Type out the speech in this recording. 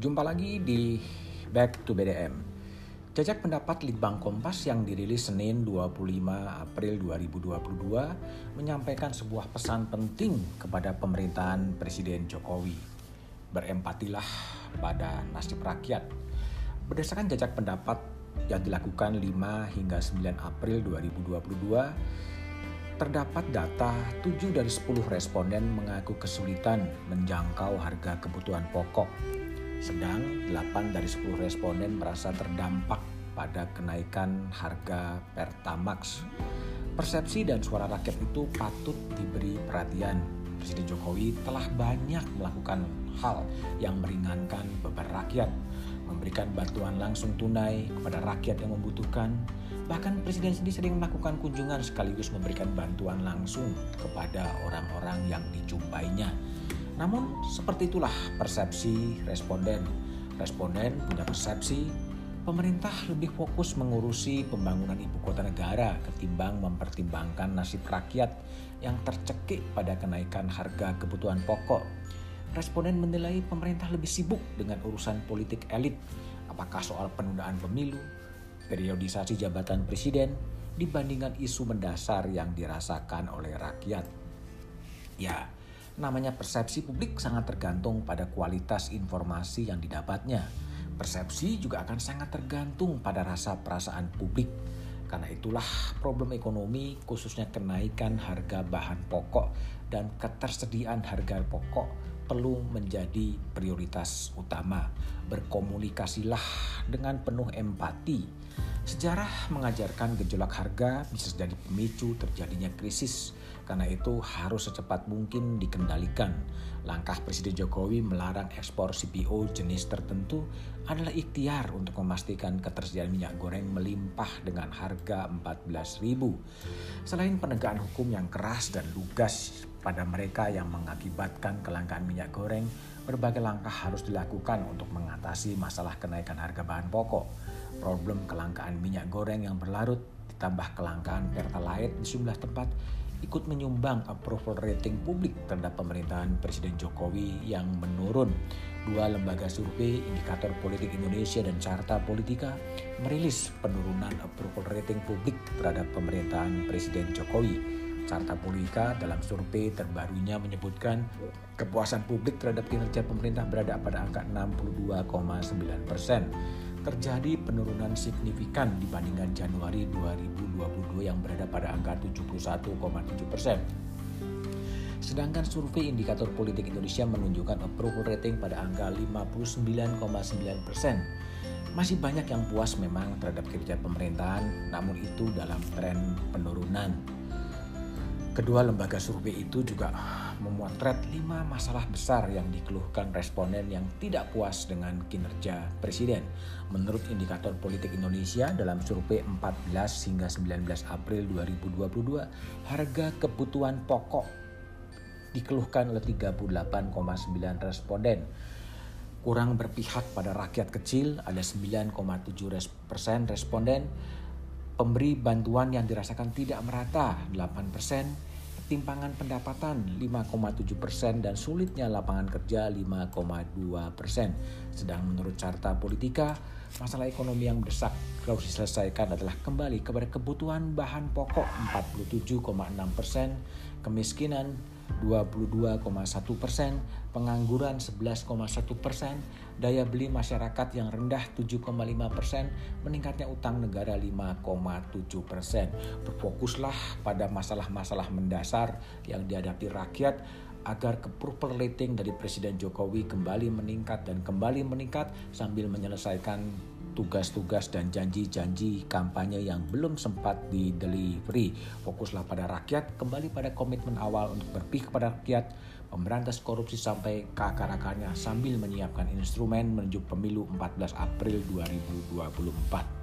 Jumpa lagi di Back to BDM. Jajak pendapat Litbang Kompas yang dirilis Senin 25 April 2022 menyampaikan sebuah pesan penting kepada pemerintahan Presiden Jokowi. Berempatilah pada nasib rakyat. Berdasarkan jajak pendapat yang dilakukan 5 hingga 9 April 2022, terdapat data 7 dari 10 responden mengaku kesulitan menjangkau harga kebutuhan pokok. Sedang 8 dari 10 responden merasa terdampak pada kenaikan harga Pertamax. Persepsi dan suara rakyat itu patut diberi perhatian. Presiden Jokowi telah banyak melakukan hal yang meringankan beban rakyat, memberikan bantuan langsung tunai kepada rakyat yang membutuhkan, Bahkan Presiden sendiri sering melakukan kunjungan sekaligus memberikan bantuan langsung kepada orang-orang yang dijumpainya. Namun seperti itulah persepsi responden. Responden punya persepsi pemerintah lebih fokus mengurusi pembangunan ibu kota negara ketimbang mempertimbangkan nasib rakyat yang tercekik pada kenaikan harga kebutuhan pokok. Responden menilai pemerintah lebih sibuk dengan urusan politik elit, apakah soal penundaan pemilu, periodisasi jabatan presiden dibandingkan isu mendasar yang dirasakan oleh rakyat. Ya, namanya persepsi publik sangat tergantung pada kualitas informasi yang didapatnya. Persepsi juga akan sangat tergantung pada rasa perasaan publik. Karena itulah problem ekonomi khususnya kenaikan harga bahan pokok dan ketersediaan harga pokok perlu menjadi prioritas utama. Berkomunikasilah dengan penuh empati Sejarah mengajarkan gejolak harga bisa jadi pemicu terjadinya krisis. Karena itu harus secepat mungkin dikendalikan. Langkah Presiden Jokowi melarang ekspor CPO jenis tertentu adalah ikhtiar untuk memastikan ketersediaan minyak goreng melimpah dengan harga 14.000. Selain penegakan hukum yang keras dan lugas pada mereka yang mengakibatkan kelangkaan minyak goreng, berbagai langkah harus dilakukan untuk mengatasi masalah kenaikan harga bahan pokok problem kelangkaan minyak goreng yang berlarut ditambah kelangkaan pertalite di sejumlah tempat ikut menyumbang approval rating publik terhadap pemerintahan Presiden Jokowi yang menurun. Dua lembaga survei, Indikator Politik Indonesia dan Carta Politika, merilis penurunan approval rating publik terhadap pemerintahan Presiden Jokowi. Carta Politika dalam survei terbarunya menyebutkan kepuasan publik terhadap kinerja pemerintah berada pada angka 62,9 persen terjadi penurunan signifikan dibandingkan Januari 2022 yang berada pada angka 71,7 persen. Sedangkan survei indikator politik Indonesia menunjukkan approval rating pada angka 59,9 persen. Masih banyak yang puas memang terhadap kinerja pemerintahan, namun itu dalam tren penurunan. Kedua lembaga survei itu juga memotret lima masalah besar yang dikeluhkan responden yang tidak puas dengan kinerja presiden. Menurut indikator politik Indonesia dalam survei 14 hingga 19 April 2022, harga kebutuhan pokok dikeluhkan oleh 38,9 responden. Kurang berpihak pada rakyat kecil ada 9,7 persen responden. Pemberi bantuan yang dirasakan tidak merata 8 persen. Ketimpangan pendapatan 5,7 persen. Dan sulitnya lapangan kerja 5,2 persen. Sedang menurut carta politika, masalah ekonomi yang mendesak harus diselesaikan adalah kembali kepada kebutuhan bahan pokok 47,6 persen, kemiskinan 22,1 persen, pengangguran 11,1 persen, daya beli masyarakat yang rendah 7,5 persen, meningkatnya utang negara 5,7 persen. Berfokuslah pada masalah-masalah mendasar yang dihadapi rakyat agar approval rating dari Presiden Jokowi kembali meningkat dan kembali meningkat sambil menyelesaikan tugas-tugas dan janji-janji kampanye yang belum sempat di delivery. Fokuslah pada rakyat, kembali pada komitmen awal untuk berpihak kepada rakyat, memberantas korupsi sampai ke akar-akarnya sambil menyiapkan instrumen menuju pemilu 14 April 2024.